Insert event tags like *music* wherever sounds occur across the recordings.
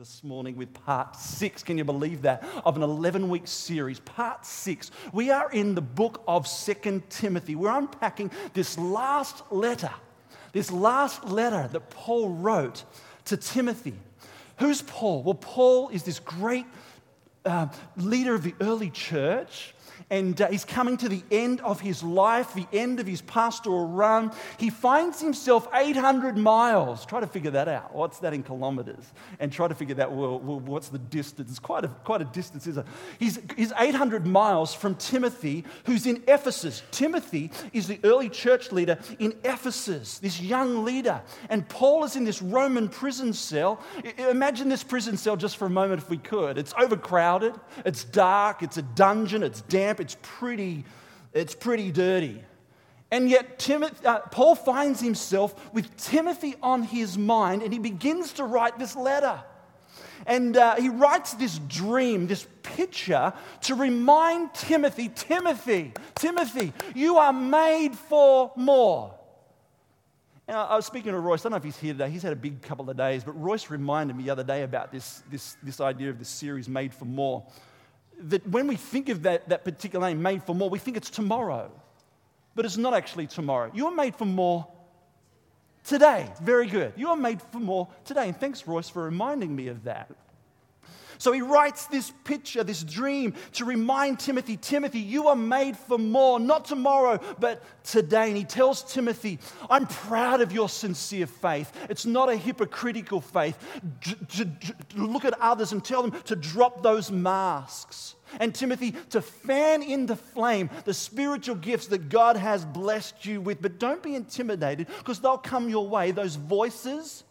this morning with part six. Can you believe that? Of an 11 week series, part six. We are in the book of Second Timothy. We're unpacking this last letter, this last letter that Paul wrote to Timothy. Who's Paul? Well, Paul is this great uh, leader of the early church and uh, he's coming to the end of his life, the end of his pastoral run. He finds himself 800 miles. Try to figure that out. What's that in kilometers? And try to figure that, well, well what's the distance? It's quite a, quite a distance, isn't it? He's, he's 800 miles from Timothy, who's in Ephesus. Timothy is the early church leader in Ephesus, this young leader. And Paul is in this Roman prison cell. Imagine this prison cell just for a moment, if we could. It's overcrowded, it's dark, it's a dungeon, it's damp it's pretty, it's pretty dirty. And yet, Timothy, uh, Paul finds himself with Timothy on his mind, and he begins to write this letter. And uh, he writes this dream, this picture, to remind Timothy Timothy, Timothy, you are made for more. And I, I was speaking to Royce, I don't know if he's here today, he's had a big couple of days, but Royce reminded me the other day about this, this, this idea of this series, Made for More that when we think of that, that particular name, made for more, we think it's tomorrow. But it's not actually tomorrow. You are made for more today. Very good. You are made for more today. And thanks, Royce, for reminding me of that. So he writes this picture, this dream, to remind Timothy Timothy, you are made for more, not tomorrow, but today. And he tells Timothy, I'm proud of your sincere faith. It's not a hypocritical faith. To, look at others and tell them to drop those masks. And Timothy, to fan into flame the spiritual gifts that God has blessed you with. But don't be intimidated because they'll come your way. Those voices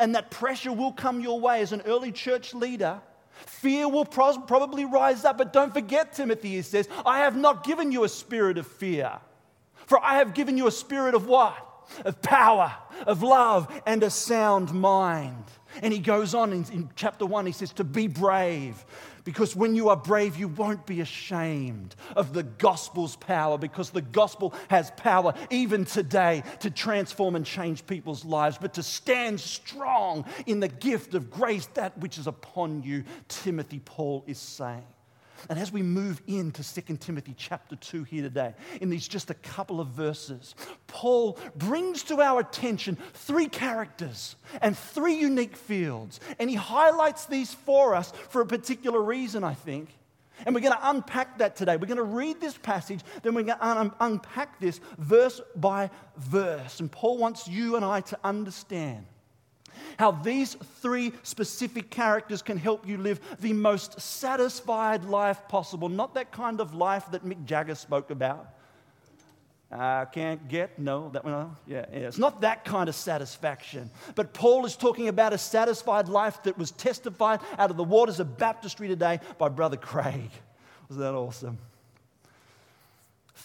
and that pressure will come your way as an early church leader Fear will probably rise up, but don't forget, Timothy, he says, I have not given you a spirit of fear, for I have given you a spirit of what? Of power, of love, and a sound mind. And he goes on in, in chapter one, he says, to be brave, because when you are brave, you won't be ashamed of the gospel's power, because the gospel has power even today to transform and change people's lives, but to stand strong in the gift of grace, that which is upon you, Timothy Paul is saying. And as we move into 2 Timothy chapter 2 here today, in these just a couple of verses, Paul brings to our attention three characters and three unique fields. And he highlights these for us for a particular reason, I think. And we're going to unpack that today. We're going to read this passage, then we're going to un- unpack this verse by verse. And Paul wants you and I to understand how these three specific characters can help you live the most satisfied life possible. Not that kind of life that Mick Jagger spoke about. I can't get, no, that one, uh, yeah, yeah, it's not that kind of satisfaction. But Paul is talking about a satisfied life that was testified out of the waters of baptistry today by Brother Craig. Was that awesome?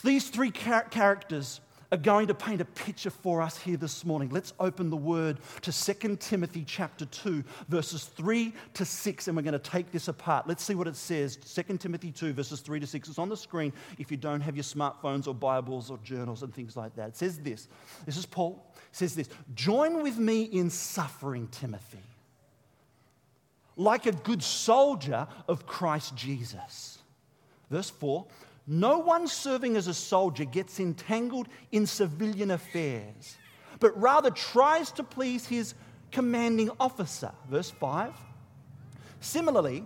These three char- characters are going to paint a picture for us here this morning. Let's open the word to 2 Timothy chapter 2, verses 3 to 6, and we're going to take this apart. Let's see what it says. 2 Timothy 2, verses 3 to 6. It's on the screen if you don't have your smartphones or Bibles or journals and things like that. It says this. This is Paul. It says this Join with me in suffering, Timothy, like a good soldier of Christ Jesus. Verse 4 no one serving as a soldier gets entangled in civilian affairs, but rather tries to please his commanding officer. Verse 5. Similarly,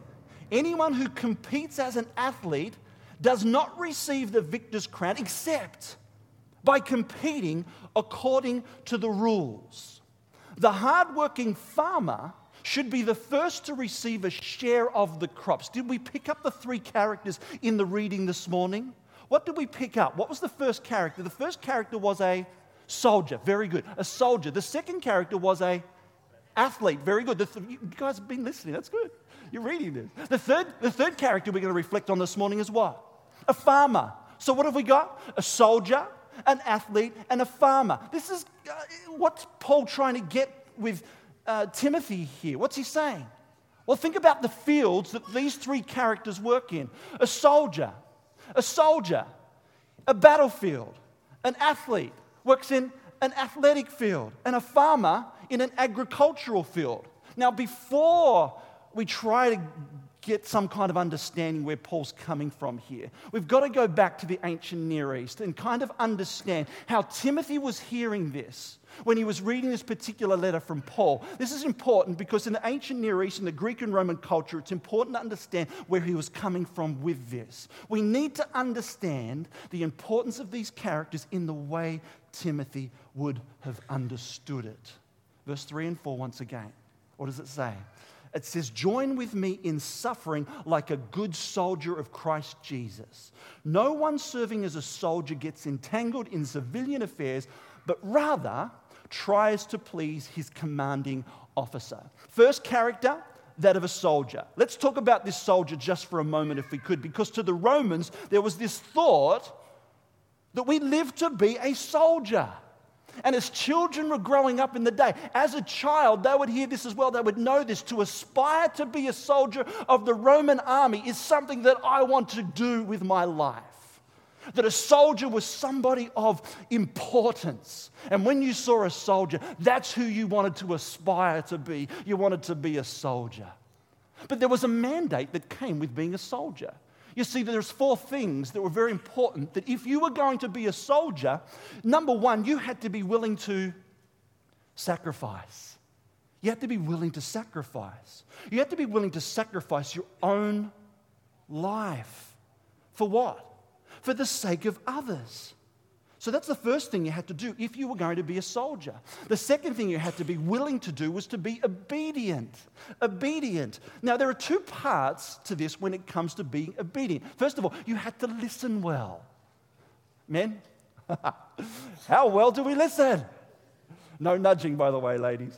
anyone who competes as an athlete does not receive the victor's crown except by competing according to the rules. The hardworking farmer should be the first to receive a share of the crops. Did we pick up the three characters in the reading this morning? What did we pick up? What was the first character? The first character was a soldier. Very good. A soldier. The second character was a athlete. Very good. Th- you guys have been listening. That's good. You're reading this. The third, the third character we're going to reflect on this morning is what? A farmer. So what have we got? A soldier, an athlete, and a farmer. This is uh, what's Paul trying to get with uh, Timothy here? What's he saying? Well, think about the fields that these three characters work in a soldier, a soldier, a battlefield, an athlete works in an athletic field, and a farmer in an agricultural field. Now, before we try to get some kind of understanding where Paul's coming from here. We've got to go back to the ancient Near East and kind of understand how Timothy was hearing this when he was reading this particular letter from Paul. This is important because in the ancient Near East, in the Greek and Roman culture, it's important to understand where he was coming from with this. We need to understand the importance of these characters in the way Timothy would have understood it. Verse 3 and 4, once again. What does it say? It says, Join with me in suffering like a good soldier of Christ Jesus. No one serving as a soldier gets entangled in civilian affairs, but rather tries to please his commanding officer. First character, that of a soldier. Let's talk about this soldier just for a moment, if we could, because to the Romans, there was this thought that we live to be a soldier. And as children were growing up in the day, as a child, they would hear this as well. They would know this. To aspire to be a soldier of the Roman army is something that I want to do with my life. That a soldier was somebody of importance. And when you saw a soldier, that's who you wanted to aspire to be. You wanted to be a soldier. But there was a mandate that came with being a soldier. You see, there's four things that were very important that if you were going to be a soldier, number one, you had to be willing to sacrifice. You had to be willing to sacrifice. You had to be willing to sacrifice your own life. For what? For the sake of others. So that's the first thing you had to do if you were going to be a soldier. The second thing you had to be willing to do was to be obedient. Obedient. Now, there are two parts to this when it comes to being obedient. First of all, you had to listen well. Men, *laughs* how well do we listen? No nudging, by the way, ladies.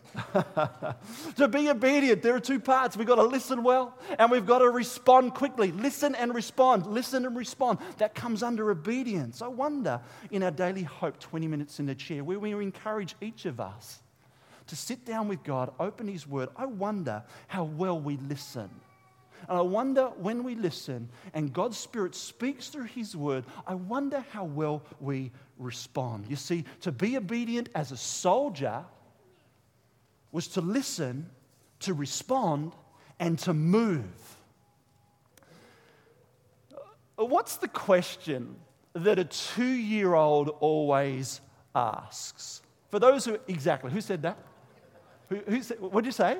*laughs* to be obedient, there are two parts. We've got to listen well and we've got to respond quickly. Listen and respond. Listen and respond. That comes under obedience. I wonder in our daily hope, 20 minutes in the chair, where we encourage each of us to sit down with God, open His Word. I wonder how well we listen. And I wonder when we listen and God's Spirit speaks through His Word, I wonder how well we respond. You see, to be obedient as a soldier was to listen, to respond, and to move. Uh, what's the question that a two year old always asks? For those who, exactly, who said that? Who, who said, what did you say?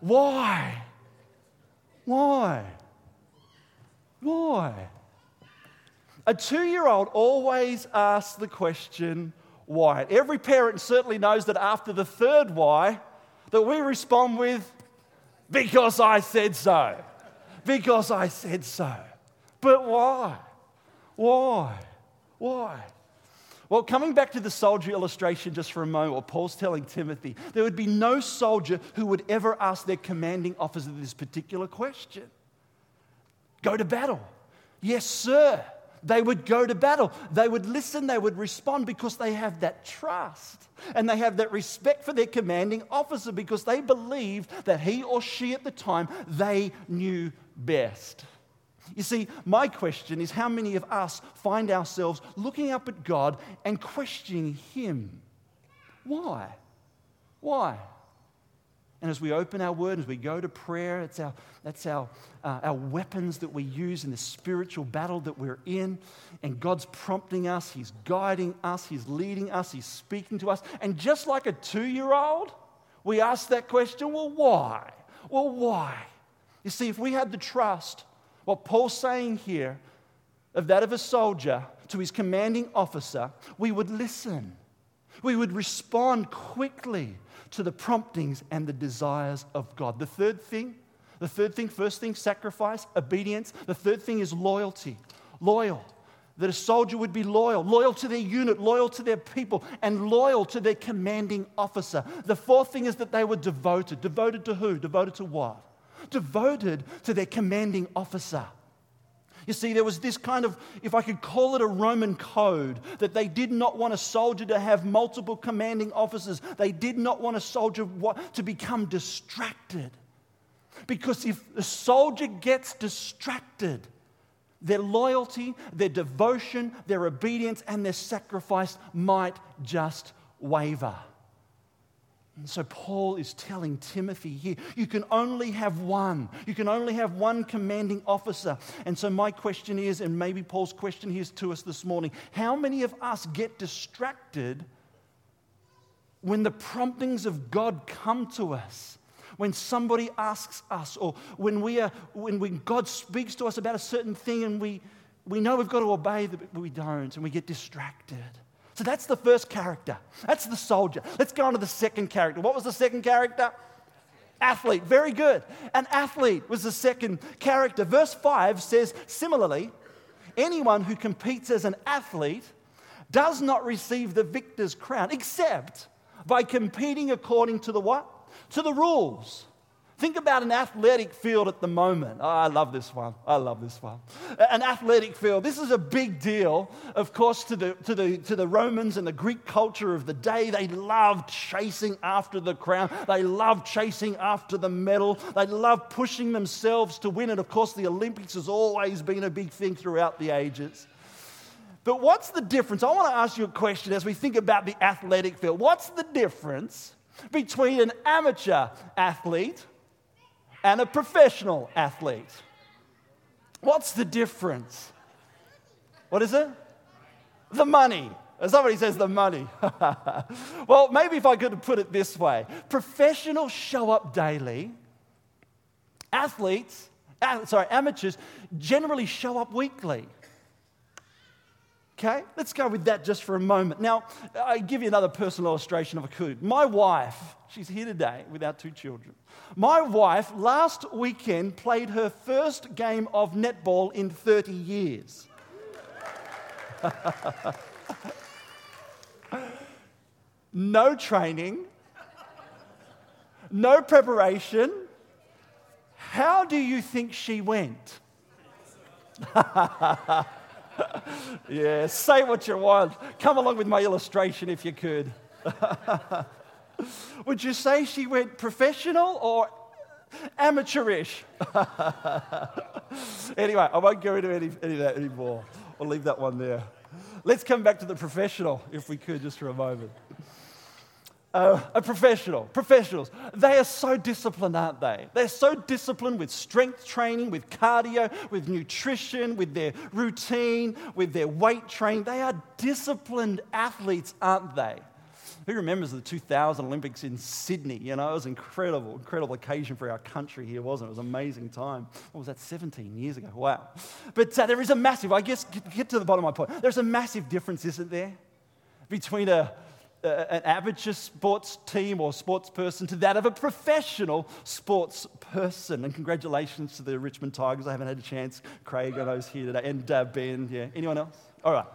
Why? Why? Why? A two year old always asks the question, why? Every parent certainly knows that after the third why, that we respond with, because I said so. Because I said so. But why? Why? Why? Well, coming back to the soldier illustration just for a moment, what Paul's telling Timothy, there would be no soldier who would ever ask their commanding officer this particular question Go to battle. Yes, sir they would go to battle. They would listen, they would respond because they have that trust. And they have that respect for their commanding officer because they believed that he or she at the time, they knew best. You see, my question is how many of us find ourselves looking up at God and questioning Him? Why? Why? And as we open our word, as we go to prayer, it's our, that's our, uh, our weapons that we use in the spiritual battle that we're in. And God's prompting us, He's guiding us, He's leading us, He's speaking to us. And just like a two year old, we ask that question well, why? Well, why? You see, if we had the trust, what Paul's saying here, of that of a soldier to his commanding officer, we would listen. We would respond quickly to the promptings and the desires of God. The third thing, the third thing, first thing, sacrifice, obedience. The third thing is loyalty. Loyal. That a soldier would be loyal, loyal to their unit, loyal to their people, and loyal to their commanding officer. The fourth thing is that they were devoted. Devoted to who? Devoted to what? Devoted to their commanding officer. You see, there was this kind of, if I could call it a Roman code, that they did not want a soldier to have multiple commanding officers. They did not want a soldier to become distracted. Because if a soldier gets distracted, their loyalty, their devotion, their obedience, and their sacrifice might just waver. And so Paul is telling Timothy here, you can only have one. You can only have one commanding officer. And so my question is, and maybe Paul's question here is to us this morning, how many of us get distracted when the promptings of God come to us? When somebody asks us, or when, we are, when we, God speaks to us about a certain thing and we, we know we've got to obey, but we don't, and we get distracted. So that's the first character. That's the soldier. Let's go on to the second character. What was the second character? Athlete. Very good. An athlete was the second character. Verse 5 says, similarly, anyone who competes as an athlete does not receive the victor's crown except by competing according to the what? To the rules. Think about an athletic field at the moment. Oh, I love this one. I love this one. An athletic field. This is a big deal, of course, to the, to, the, to the Romans and the Greek culture of the day. They loved chasing after the crown, they loved chasing after the medal, they loved pushing themselves to win. And of course, the Olympics has always been a big thing throughout the ages. But what's the difference? I want to ask you a question as we think about the athletic field. What's the difference between an amateur athlete? And a professional athlete. What's the difference? What is it? The money. Somebody says the money. *laughs* well, maybe if I could put it this way professionals show up daily, athletes, sorry, amateurs generally show up weekly. Okay, let's go with that just for a moment. Now, I give you another personal illustration if I could. My wife, she's here today with our two children. My wife last weekend played her first game of netball in 30 years. *laughs* no training, no preparation. How do you think she went? *laughs* *laughs* yeah, say what you want. Come along with my illustration if you could. *laughs* Would you say she went professional or amateurish? *laughs* anyway, I won't go into any, any of that anymore. We'll leave that one there. Let's come back to the professional, if we could, just for a moment uh, a professional, professionals, they are so disciplined, aren't they? They're so disciplined with strength training, with cardio, with nutrition, with their routine, with their weight training. They are disciplined athletes, aren't they? Who remembers the 2000 Olympics in Sydney? You know, it was an incredible, incredible occasion for our country here, wasn't it? It was an amazing time. What was that, 17 years ago? Wow. But uh, there is a massive, I guess, get, get to the bottom of my point. There's a massive difference, isn't there? Between a an amateur sports team or sports person to that of a professional sports person. And congratulations to the Richmond Tigers. I haven't had a chance. Craig, I know, is here today. And uh, Ben, yeah. Anyone else? All right.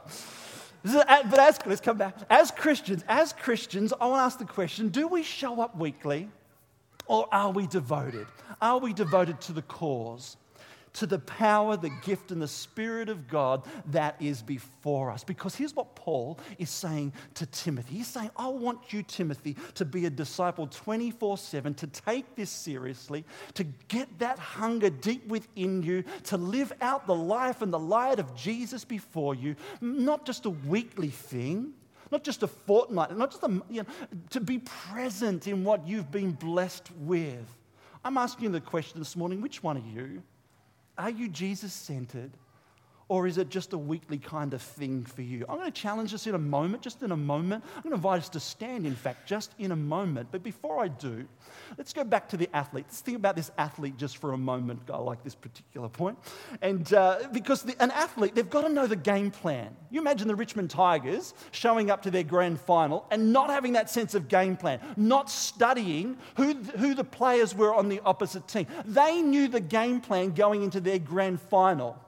but as, let's come back. As Christians, as Christians, I want to ask the question do we show up weekly or are we devoted? Are we devoted to the cause? To the power, the gift, and the Spirit of God that is before us. Because here's what Paul is saying to Timothy He's saying, I want you, Timothy, to be a disciple 24 7, to take this seriously, to get that hunger deep within you, to live out the life and the light of Jesus before you, not just a weekly thing not just a fortnight, not just a, you know, to be present in what you've been blessed with. I'm asking the question this morning which one are you? Are you Jesus centered? Or is it just a weekly kind of thing for you? I'm going to challenge us in a moment, just in a moment. I'm going to invite us to stand, in fact, just in a moment. But before I do, let's go back to the athlete. Let's think about this athlete just for a moment. I like this particular point. And uh, because the, an athlete, they've got to know the game plan. You imagine the Richmond Tigers showing up to their grand final and not having that sense of game plan, not studying who, who the players were on the opposite team. They knew the game plan going into their grand final.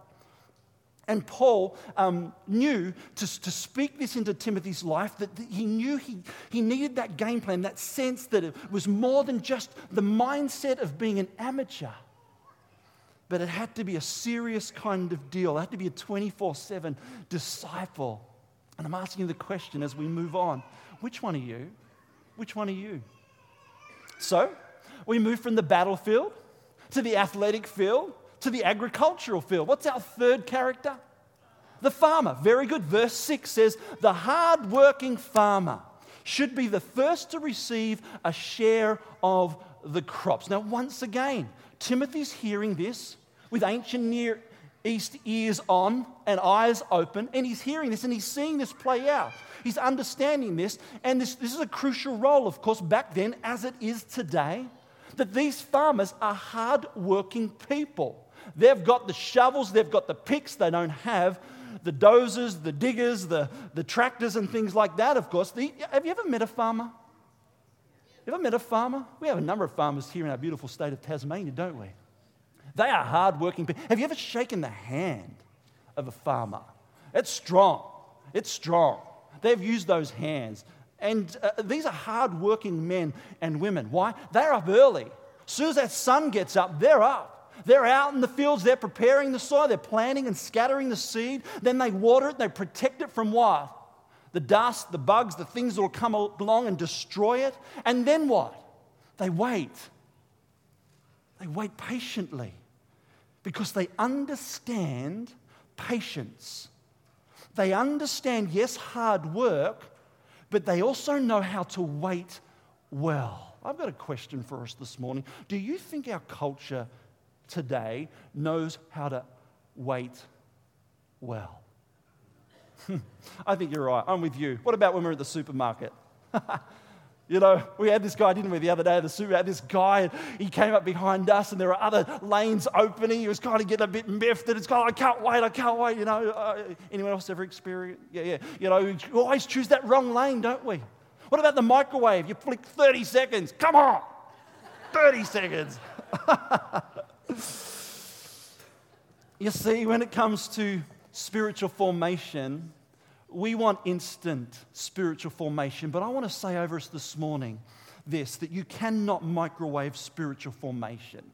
And Paul um, knew to, to speak this into Timothy's life that he knew he, he needed that game plan, that sense that it was more than just the mindset of being an amateur, but it had to be a serious kind of deal. It had to be a 24 7 disciple. And I'm asking you the question as we move on which one are you? Which one are you? So, we move from the battlefield to the athletic field to the agricultural field. What's our third character? The farmer. Very good. Verse 6 says, The hard-working farmer should be the first to receive a share of the crops. Now, once again, Timothy's hearing this with ancient Near East ears on and eyes open, and he's hearing this and he's seeing this play out. He's understanding this, and this, this is a crucial role, of course, back then as it is today, that these farmers are hard-working people. They've got the shovels, they've got the picks, they don't have the dozers, the diggers, the, the tractors, and things like that, of course. The, have you ever met a farmer? You ever met a farmer? We have a number of farmers here in our beautiful state of Tasmania, don't we? They are hardworking people. Have you ever shaken the hand of a farmer? It's strong. It's strong. They've used those hands. And uh, these are hardworking men and women. Why? They're up early. As soon as that sun gets up, they're up. They're out in the fields, they're preparing the soil, they're planting and scattering the seed. Then they water it, they protect it from what? The dust, the bugs, the things that will come along and destroy it. And then what? They wait. They wait patiently because they understand patience. They understand, yes, hard work, but they also know how to wait well. I've got a question for us this morning. Do you think our culture today knows how to wait well? *laughs* I think you're right. I'm with you. What about when we're at the supermarket? *laughs* You know, we had this guy, didn't we, the other day at the super, had this guy, he came up behind us, and there were other lanes opening. He was kind of getting a bit miffed, and it's of, I can't wait, I can't wait, you know. Uh, anyone else ever experienced? Yeah, yeah. You know, we always choose that wrong lane, don't we? What about the microwave? You flick 30 seconds. Come on! *laughs* 30 seconds. You see, when it comes to spiritual formation, we want instant spiritual formation, but I want to say over us this morning this that you cannot microwave spiritual formation.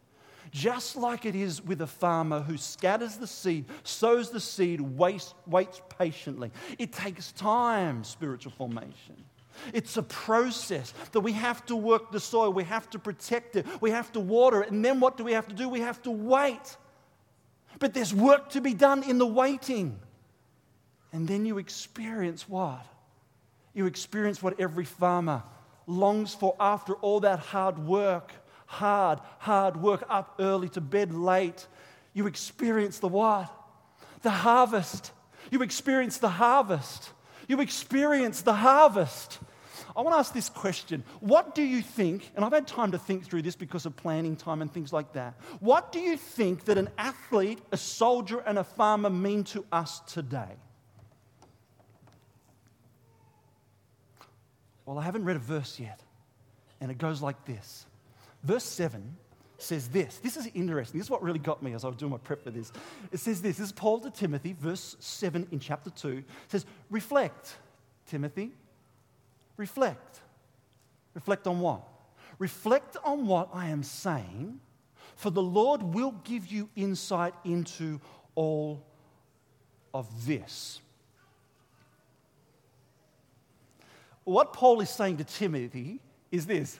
Just like it is with a farmer who scatters the seed, sows the seed, waits, waits patiently. It takes time, spiritual formation. It's a process that we have to work the soil, we have to protect it, we have to water it, and then what do we have to do? We have to wait. But there's work to be done in the waiting. And then you experience what? You experience what every farmer longs for after all that hard work. Hard, hard work, up early to bed late. You experience the what? The harvest. You experience the harvest. You experience the harvest. I want to ask this question. What do you think, and I've had time to think through this because of planning time and things like that. What do you think that an athlete, a soldier, and a farmer mean to us today? Well, I haven't read a verse yet. And it goes like this Verse 7 says this. This is interesting. This is what really got me as I was doing my prep for this. It says this. This is Paul to Timothy, verse 7 in chapter 2. It says, Reflect, Timothy. Reflect. Reflect on what? Reflect on what I am saying, for the Lord will give you insight into all of this. what Paul is saying to Timothy is this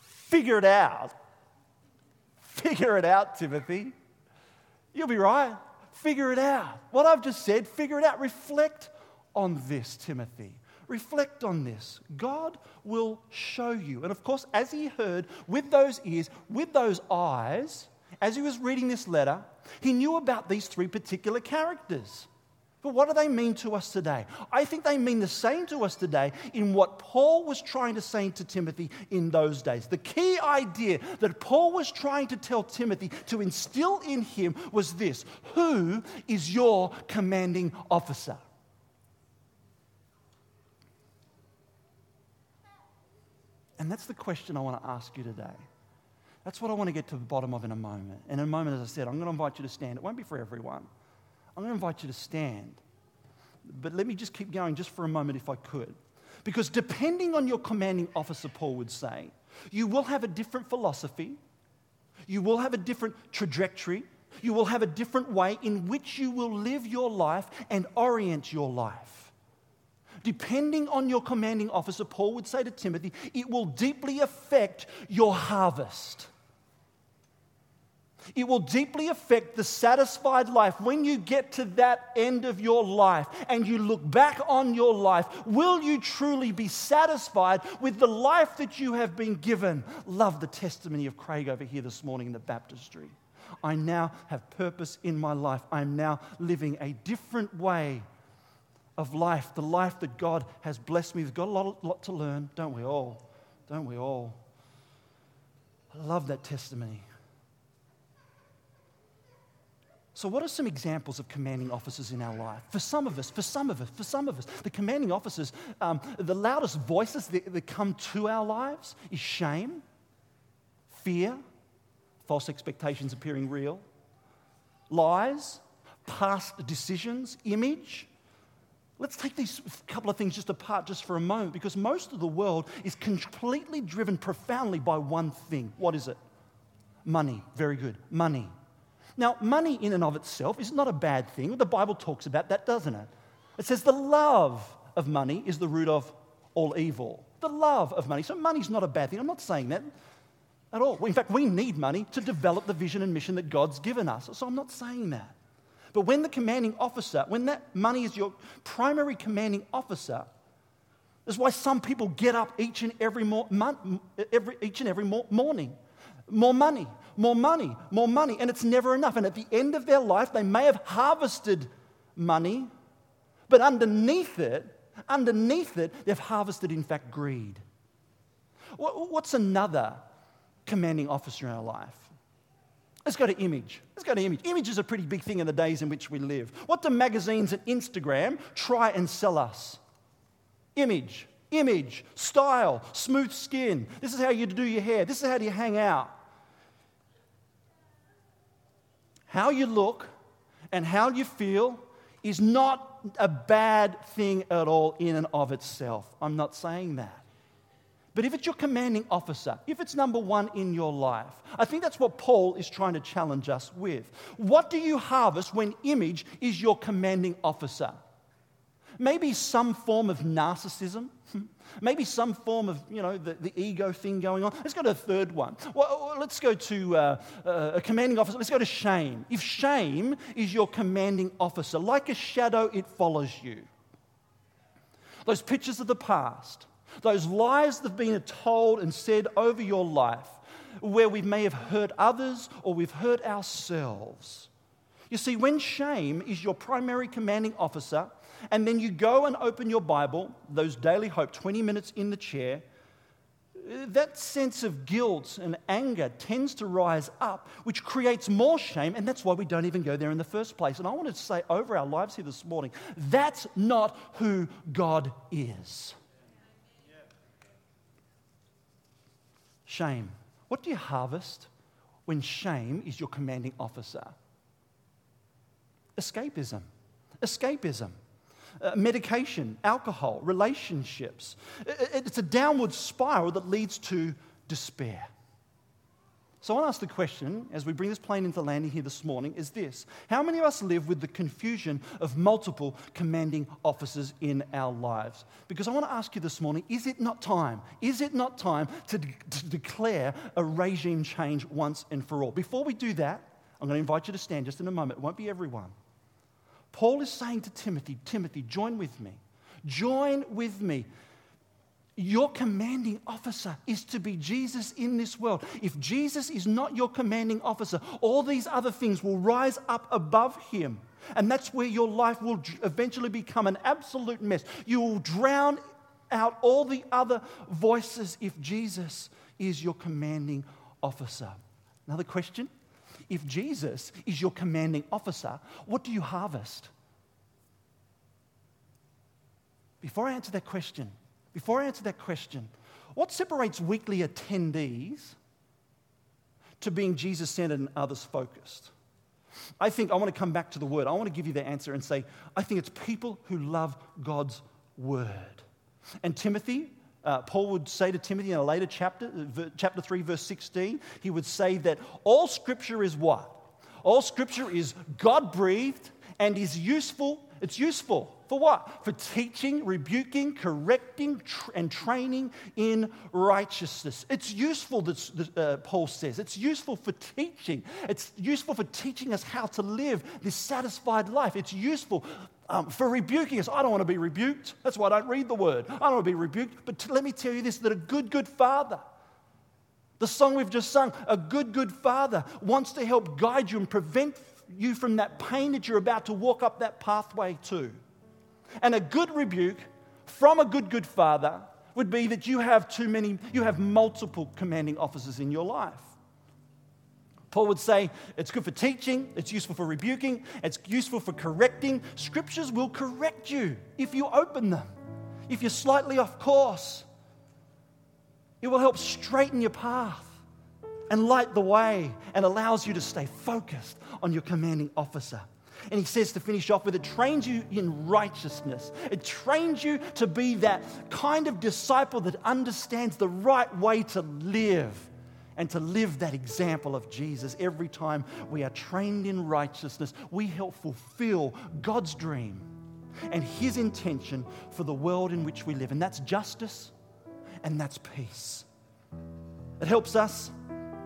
figure it out. Figure it out, Timothy. You'll be right. Figure it out. What I've just said, figure it out. Reflect on this, Timothy. Reflect on this. God will show you. And of course, as he heard with those ears, with those eyes, as he was reading this letter, he knew about these three particular characters. But what do they mean to us today? I think they mean the same to us today in what Paul was trying to say to Timothy in those days. The key idea that Paul was trying to tell Timothy to instill in him was this Who is your commanding officer? And that's the question I want to ask you today. That's what I want to get to the bottom of in a moment. And in a moment, as I said, I'm going to invite you to stand. It won't be for everyone. I'm going to invite you to stand. But let me just keep going just for a moment if I could. Because depending on your commanding officer, Paul would say, you will have a different philosophy, you will have a different trajectory, you will have a different way in which you will live your life and orient your life. Depending on your commanding officer, Paul would say to Timothy, it will deeply affect your harvest. It will deeply affect the satisfied life. When you get to that end of your life and you look back on your life, will you truly be satisfied with the life that you have been given? Love the testimony of Craig over here this morning in the baptistry. I now have purpose in my life. I am now living a different way of life, the life that God has blessed me. We've got a lot, lot to learn, don't we all? Don't we all? I love that testimony. So, what are some examples of commanding officers in our life? For some of us, for some of us, for some of us, the commanding officers, um, the loudest voices that, that come to our lives is shame, fear, false expectations appearing real, lies, past decisions, image. Let's take these couple of things just apart just for a moment because most of the world is completely driven profoundly by one thing. What is it? Money. Very good. Money. Now, money in and of itself is not a bad thing. The Bible talks about that, doesn't it? It says the love of money is the root of all evil. The love of money. So, money's not a bad thing. I'm not saying that at all. In fact, we need money to develop the vision and mission that God's given us. So, I'm not saying that. But when the commanding officer, when that money is your primary commanding officer, that's why some people get up each and every, mo- month, every, each and every mo- morning. More money, more money, more money, and it's never enough. And at the end of their life, they may have harvested money, but underneath it, underneath it, they've harvested, in fact, greed. What's another commanding officer in our life? Let's go to image. Let's go to image. Image is a pretty big thing in the days in which we live. What do magazines and Instagram try and sell us? Image, image, style, smooth skin. This is how you do your hair. This is how you hang out. how you look and how you feel is not a bad thing at all in and of itself. I'm not saying that. But if it's your commanding officer, if it's number one in your life, I think that's what Paul is trying to challenge us with. What do you harvest when image is your commanding officer? Maybe some form of narcissism. *laughs* Maybe some form of, you know, the, the ego thing going on. Let's go to a third one. Well, let's go to uh, uh, a commanding officer. Let's go to shame. If shame is your commanding officer, like a shadow, it follows you. Those pictures of the past, those lies that have been told and said over your life, where we may have hurt others or we've hurt ourselves. You see, when shame is your primary commanding officer, and then you go and open your Bible, those daily hope, 20 minutes in the chair, that sense of guilt and anger tends to rise up, which creates more shame, and that's why we don't even go there in the first place. And I wanted to say over our lives here this morning that's not who God is. Shame. What do you harvest when shame is your commanding officer? Escapism. Escapism. Uh, medication, alcohol, relationships. It's a downward spiral that leads to despair. So I want to ask the question, as we bring this plane into landing here this morning, is this How many of us live with the confusion of multiple commanding officers in our lives? Because I want to ask you this morning is it not time? Is it not time to, de- to declare a regime change once and for all? Before we do that, I'm going to invite you to stand just in a moment. It won't be everyone. Paul is saying to Timothy, Timothy, join with me. Join with me. Your commanding officer is to be Jesus in this world. If Jesus is not your commanding officer, all these other things will rise up above him. And that's where your life will eventually become an absolute mess. You will drown out all the other voices if Jesus is your commanding officer. Another question if Jesus is your commanding officer, what do you harvest? Before I answer that question, before I answer that question, what separates weekly attendees to being Jesus centered and others focused? I think I want to come back to the word. I want to give you the answer and say, I think it's people who love God's word. And Timothy, uh, Paul would say to Timothy in a later chapter, chapter 3, verse 16, he would say that all scripture is what? All scripture is God breathed and is useful. It's useful For what? For teaching, rebuking, correcting, tr- and training in righteousness. It's useful, this, uh, Paul says. It's useful for teaching. It's useful for teaching us how to live this satisfied life. It's useful um, for rebuking us. I don't want to be rebuked. That's why I don't read the word. I don't want to be rebuked. But t- let me tell you this that a good, good father, the song we've just sung, a good, good father wants to help guide you and prevent you from that pain that you're about to walk up that pathway to. And a good rebuke from a good, good father would be that you have too many, you have multiple commanding officers in your life. Paul would say it's good for teaching, it's useful for rebuking, it's useful for correcting. Scriptures will correct you if you open them. If you're slightly off course, it will help straighten your path and light the way and allows you to stay focused on your commanding officer. And he says to finish off with it trains you in righteousness. It trains you to be that kind of disciple that understands the right way to live and to live that example of Jesus. Every time we are trained in righteousness, we help fulfill God's dream and His intention for the world in which we live. And that's justice and that's peace. It helps us,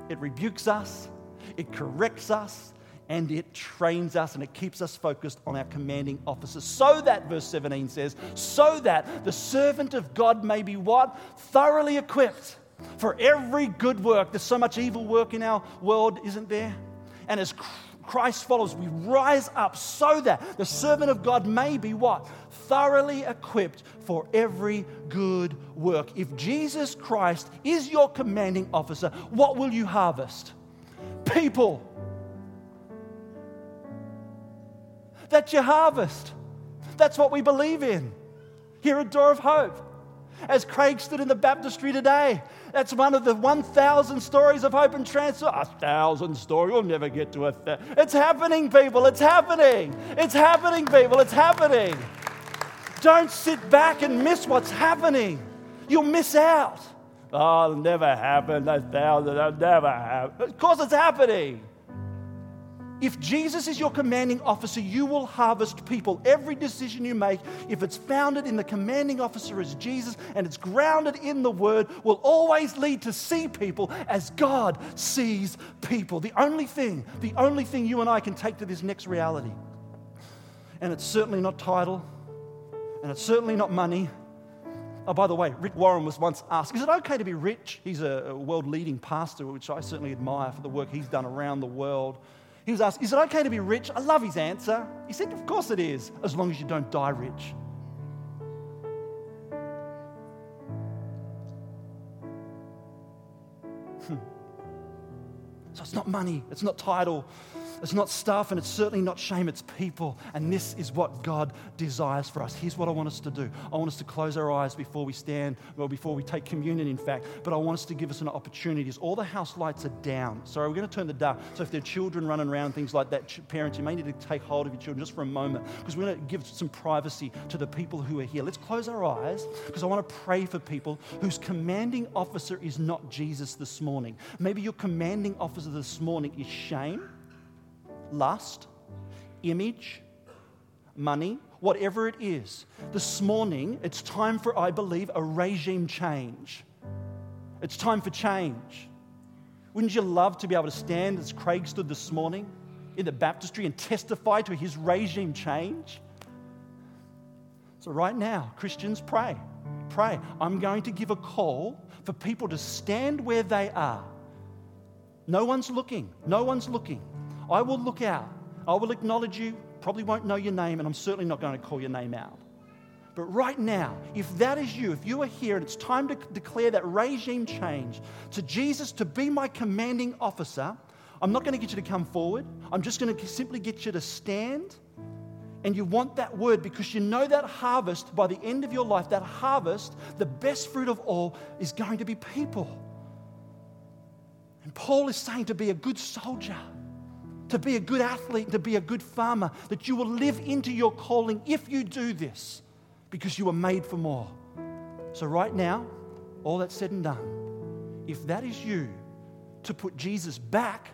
it rebukes us, it corrects us, and it trains us and it keeps us focused on our commanding officers. So that, verse 17 says, so that the servant of God may be what? Thoroughly equipped for every good work. There's so much evil work in our world, isn't there? And as Christ follows, we rise up so that the servant of God may be what? Thoroughly equipped for every good work. If Jesus Christ is your commanding officer, what will you harvest? People. That's your harvest. That's what we believe in here at Door of Hope. As Craig stood in the baptistry today, that's one of the 1,000 stories of hope and transfer. A thousand stories, you'll never get to a thousand. It's happening, people. It's happening. It's happening, people. It's happening. Don't sit back and miss what's happening. You'll miss out. Oh, it'll never happen. A thousand, it'll never happen. Of course, it's happening. If Jesus is your commanding officer, you will harvest people. Every decision you make, if it's founded in the commanding officer as Jesus and it's grounded in the word, will always lead to see people as God sees people. The only thing, the only thing you and I can take to this next reality, and it's certainly not title, and it's certainly not money. Oh, by the way, Rick Warren was once asked, Is it okay to be rich? He's a world leading pastor, which I certainly admire for the work he's done around the world. He was asked, Is it okay to be rich? I love his answer. He said, Of course it is, as long as you don't die rich. Hmm. So it's not money, it's not title, it's not stuff and it's certainly not shame, it's people. And this is what God desires for us. Here's what I want us to do I want us to close our eyes before we stand, well, before we take communion, in fact. But I want us to give us an opportunity. All the house lights are down. Sorry, we're going to turn the dark. So if there are children running around, things like that, parents, you may need to take hold of your children just for a moment because we're going to give some privacy to the people who are here. Let's close our eyes because I want to pray for people whose commanding officer is not Jesus this morning. Maybe your commanding officer this morning is shame lust, image, money, whatever it is. This morning, it's time for, I believe, a regime change. It's time for change. Wouldn't you love to be able to stand as Craig stood this morning in the baptistry and testify to his regime change? So, right now, Christians, pray. Pray. I'm going to give a call for people to stand where they are. No one's looking. No one's looking. I will look out. I will acknowledge you, probably won't know your name, and I'm certainly not going to call your name out. But right now, if that is you, if you are here and it's time to declare that regime change to Jesus to be my commanding officer, I'm not going to get you to come forward. I'm just going to simply get you to stand. And you want that word because you know that harvest by the end of your life, that harvest, the best fruit of all, is going to be people. And Paul is saying to be a good soldier to be a good athlete, to be a good farmer, that you will live into your calling if you do this because you are made for more. So, right now, all that's said and done, if that is you, to put Jesus back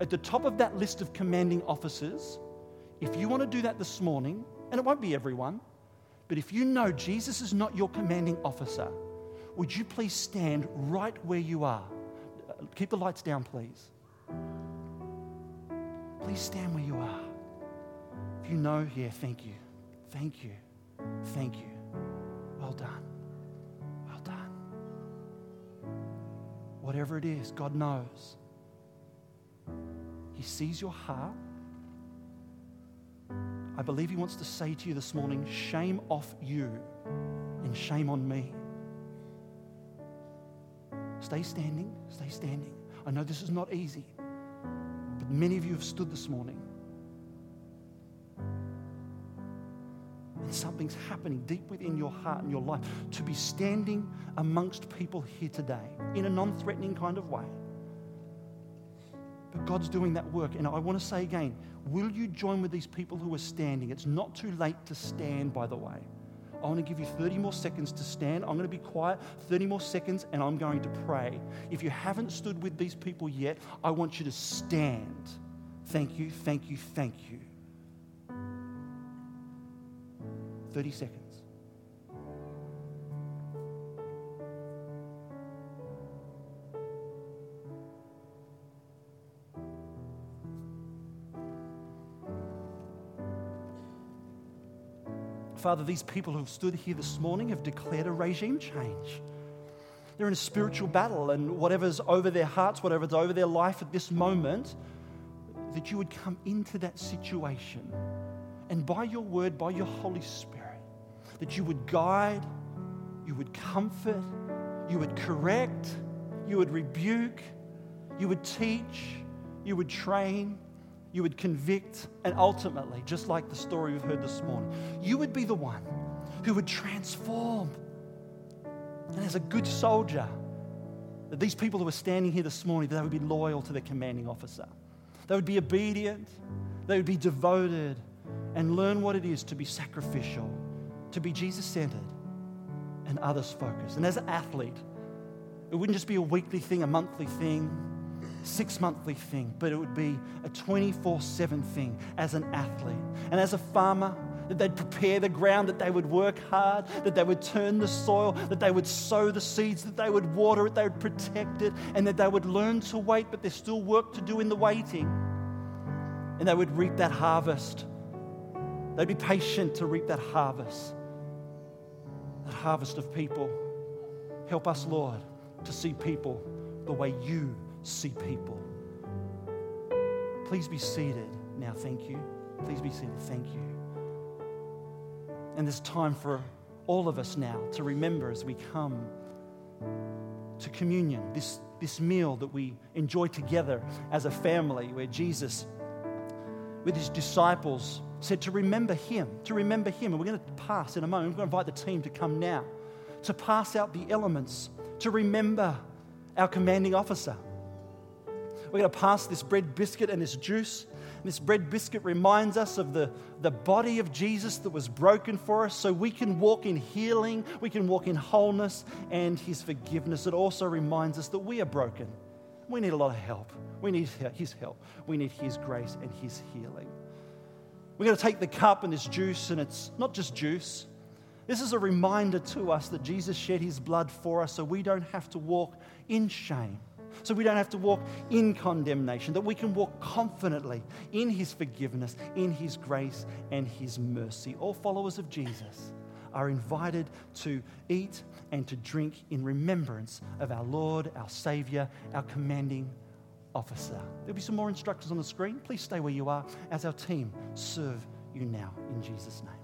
at the top of that list of commanding officers, if you want to do that this morning, and it won't be everyone, But if you know Jesus is not your commanding officer, would you please stand right where you are? Keep the lights down, please. Please stand where you are. If you know, here, thank you. Thank you. Thank you. Well done. Well done. Whatever it is, God knows. He sees your heart. I believe He wants to say to you this morning shame off you and shame on me. Stay standing, stay standing. I know this is not easy, many of you have stood this morning. And something's happening deep within your heart and your life to be standing amongst people here today in a non threatening kind of way. But God's doing that work. And I want to say again will you join with these people who are standing? It's not too late to stand, by the way. I want to give you 30 more seconds to stand. I'm going to be quiet, 30 more seconds, and I'm going to pray. If you haven't stood with these people yet, I want you to stand. Thank you, thank you, thank you. 30 seconds. Father, these people who've stood here this morning have declared a regime change. They're in a spiritual battle, and whatever's over their hearts, whatever's over their life at this moment, that you would come into that situation. And by your word, by your Holy Spirit, that you would guide, you would comfort, you would correct, you would rebuke, you would teach, you would train, you would convict, and ultimately, just like the story we've heard this morning, you would be the one who would transform. And as a good soldier, that these people who are standing here this morning, they would be loyal to their commanding officer. They would be obedient, they would be devoted, and learn what it is to be sacrificial, to be Jesus centered, and others focused. And as an athlete, it wouldn't just be a weekly thing, a monthly thing, six monthly thing, but it would be a 24 7 thing as an athlete. And as a farmer, that they'd prepare the ground, that they would work hard, that they would turn the soil, that they would sow the seeds, that they would water it, they would protect it, and that they would learn to wait, but there's still work to do in the waiting. And they would reap that harvest. They'd be patient to reap that harvest, that harvest of people. Help us, Lord, to see people the way you see people. Please be seated now. Thank you. Please be seated. Thank you. And there's time for all of us now to remember as we come to communion, this, this meal that we enjoy together as a family, where Jesus, with his disciples, said to remember him, to remember him. And we're going to pass in a moment. We're going to invite the team to come now to pass out the elements, to remember our commanding officer. We're going to pass this bread biscuit and this juice. And this bread biscuit reminds us of the, the body of Jesus that was broken for us so we can walk in healing, we can walk in wholeness and his forgiveness. It also reminds us that we are broken. We need a lot of help. We need his help. We need his grace and his healing. We're going to take the cup and this juice, and it's not just juice. This is a reminder to us that Jesus shed his blood for us so we don't have to walk in shame so we don't have to walk in condemnation, that we can walk confidently in His forgiveness, in His grace, and His mercy. All followers of Jesus are invited to eat and to drink in remembrance of our Lord, our Savior, our commanding officer. There'll be some more instructions on the screen. Please stay where you are as our team serve you now in Jesus' name.